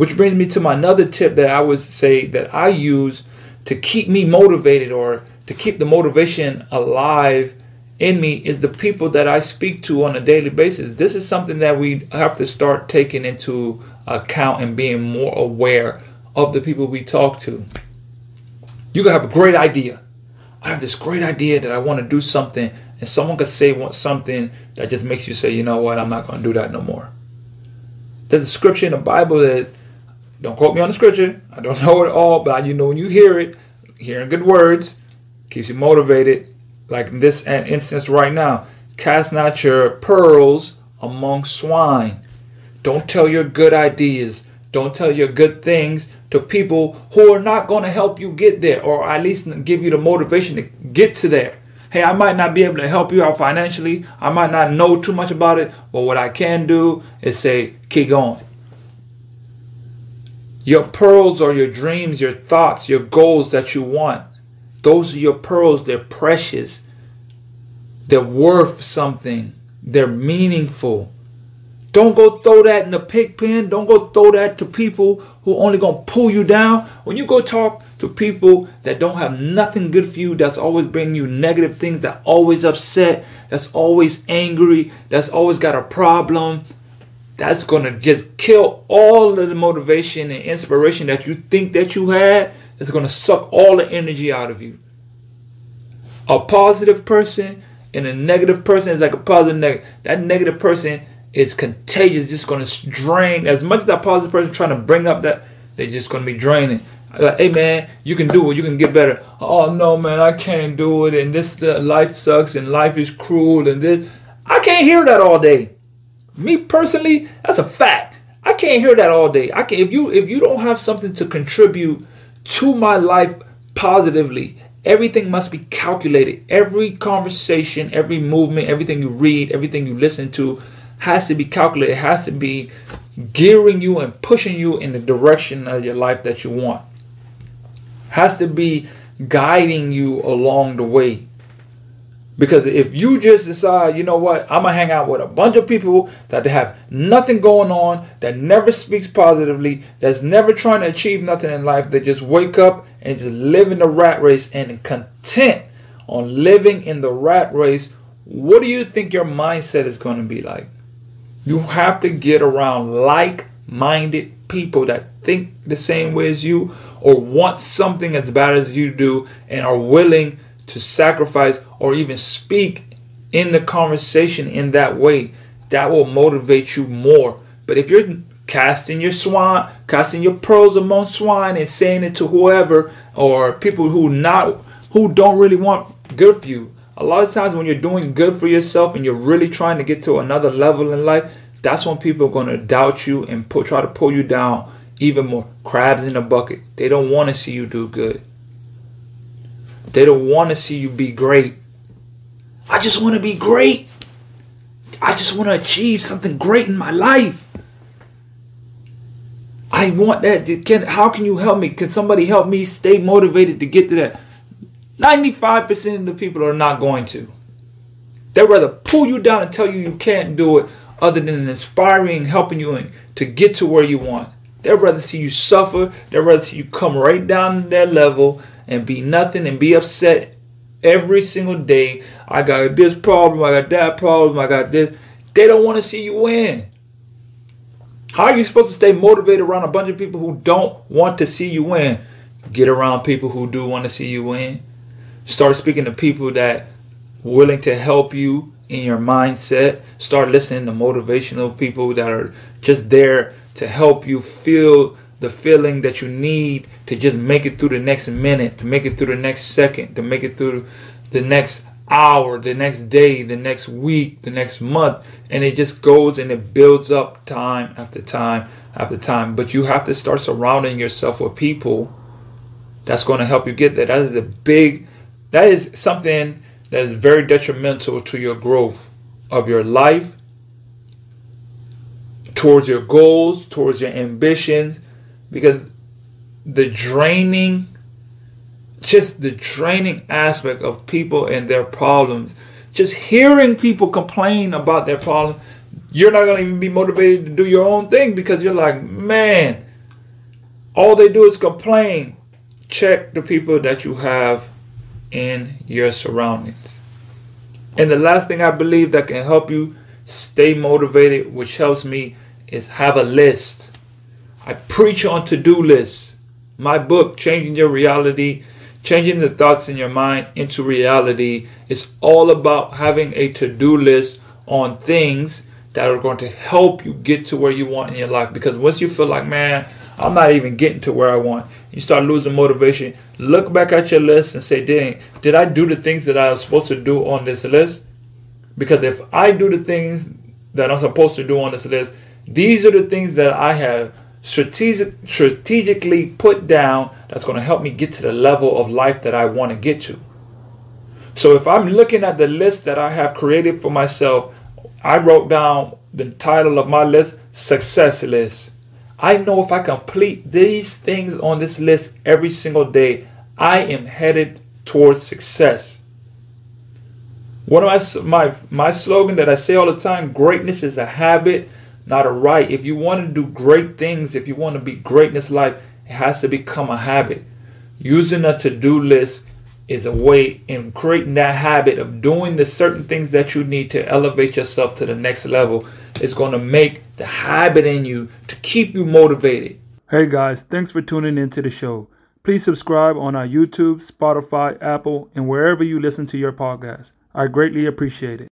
Which brings me to my another tip that I would say that I use to keep me motivated or to keep the motivation alive in me is the people that I speak to on a daily basis. This is something that we have to start taking into account and being more aware of the people we talk to. You can have a great idea. I have this great idea that I want to do something, and someone could say something that just makes you say, you know what, I'm not going to do that no more. There's a scripture in the Bible that, don't quote me on the scripture, I don't know it all, but you know when you hear it, hearing good words keeps you motivated like in this instance right now, cast not your pearls among swine. Don't tell your good ideas. Don't tell your good things to people who are not going to help you get there or at least give you the motivation to get to there. Hey, I might not be able to help you out financially. I might not know too much about it, but what I can do is say, keep going. Your pearls are your dreams, your thoughts, your goals that you want. Those are your pearls. They're precious. They're worth something. They're meaningful. Don't go throw that in the pig pen. Don't go throw that to people who only gonna pull you down. When you go talk to people that don't have nothing good for you, that's always bringing you negative things, that always upset, that's always angry, that's always got a problem, that's gonna just kill all of the motivation and inspiration that you think that you had it's going to suck all the energy out of you. A positive person and a negative person is like a positive negative. That negative person is contagious. Just going to drain as much as that positive person trying to bring up that they're just going to be draining. Like, hey man, you can do it. You can get better. Oh no, man, I can't do it. And this uh, life sucks. And life is cruel. And this, I can't hear that all day. Me personally, that's a fact. I can't hear that all day. I can if you if you don't have something to contribute to my life positively. Everything must be calculated. Every conversation, every movement, everything you read, everything you listen to has to be calculated. It has to be gearing you and pushing you in the direction of your life that you want. Has to be guiding you along the way. Because if you just decide, you know what, I'm gonna hang out with a bunch of people that have nothing going on, that never speaks positively, that's never trying to achieve nothing in life, they just wake up and just live in the rat race and content on living in the rat race, what do you think your mindset is gonna be like? You have to get around like minded people that think the same way as you or want something as bad as you do and are willing to sacrifice or even speak in the conversation in that way, that will motivate you more. But if you're casting your swine, casting your pearls among swine and saying it to whoever or people who not who don't really want good for you. A lot of times when you're doing good for yourself and you're really trying to get to another level in life, that's when people are going to doubt you and put, try to pull you down even more. Crabs in a bucket. They don't want to see you do good. They don't want to see you be great. I just want to be great. I just want to achieve something great in my life. I want that. Can, how can you help me? Can somebody help me stay motivated to get to that? 95% of the people are not going to. They'd rather pull you down and tell you you can't do it other than inspiring, helping you to get to where you want. They'd rather see you suffer. They'd rather see you come right down to that level and be nothing and be upset every single day. I got this problem, I got that problem, I got this. They don't want to see you win. How are you supposed to stay motivated around a bunch of people who don't want to see you win? Get around people who do want to see you win. Start speaking to people that willing to help you in your mindset. Start listening to motivational people that are just there to help you feel the feeling that you need to just make it through the next minute, to make it through the next second, to make it through the next hour, the next day, the next week, the next month. And it just goes and it builds up time after time after time. But you have to start surrounding yourself with people that's going to help you get there. That is a big, that is something that is very detrimental to your growth of your life, towards your goals, towards your ambitions, because the draining just the draining aspect of people and their problems just hearing people complain about their problems you're not going to even be motivated to do your own thing because you're like man all they do is complain. Check the people that you have in your surroundings. And the last thing I believe that can help you stay motivated, which helps me, is have a list. I preach on to do lists. My book, Changing Your Reality, Changing the Thoughts in Your Mind into Reality, is all about having a to do list on things that are going to help you get to where you want in your life. Because once you feel like, man, I'm not even getting to where I want, you start losing motivation. Look back at your list and say, dang, did I do the things that I was supposed to do on this list? Because if I do the things that I'm supposed to do on this list, these are the things that I have strategic, strategically put down that's going to help me get to the level of life that I want to get to. So if I'm looking at the list that I have created for myself, I wrote down the title of my list, Success List. I know if I complete these things on this list every single day, I am headed towards success. One of my, my, my slogan that I say all the time greatness is a habit, not a right. If you want to do great things, if you want to be great in this life, it has to become a habit. Using a to do list is a way in creating that habit of doing the certain things that you need to elevate yourself to the next level is going to make the habit in you to keep you motivated. Hey guys, thanks for tuning into the show. Please subscribe on our YouTube, Spotify, Apple, and wherever you listen to your podcast. I greatly appreciate it.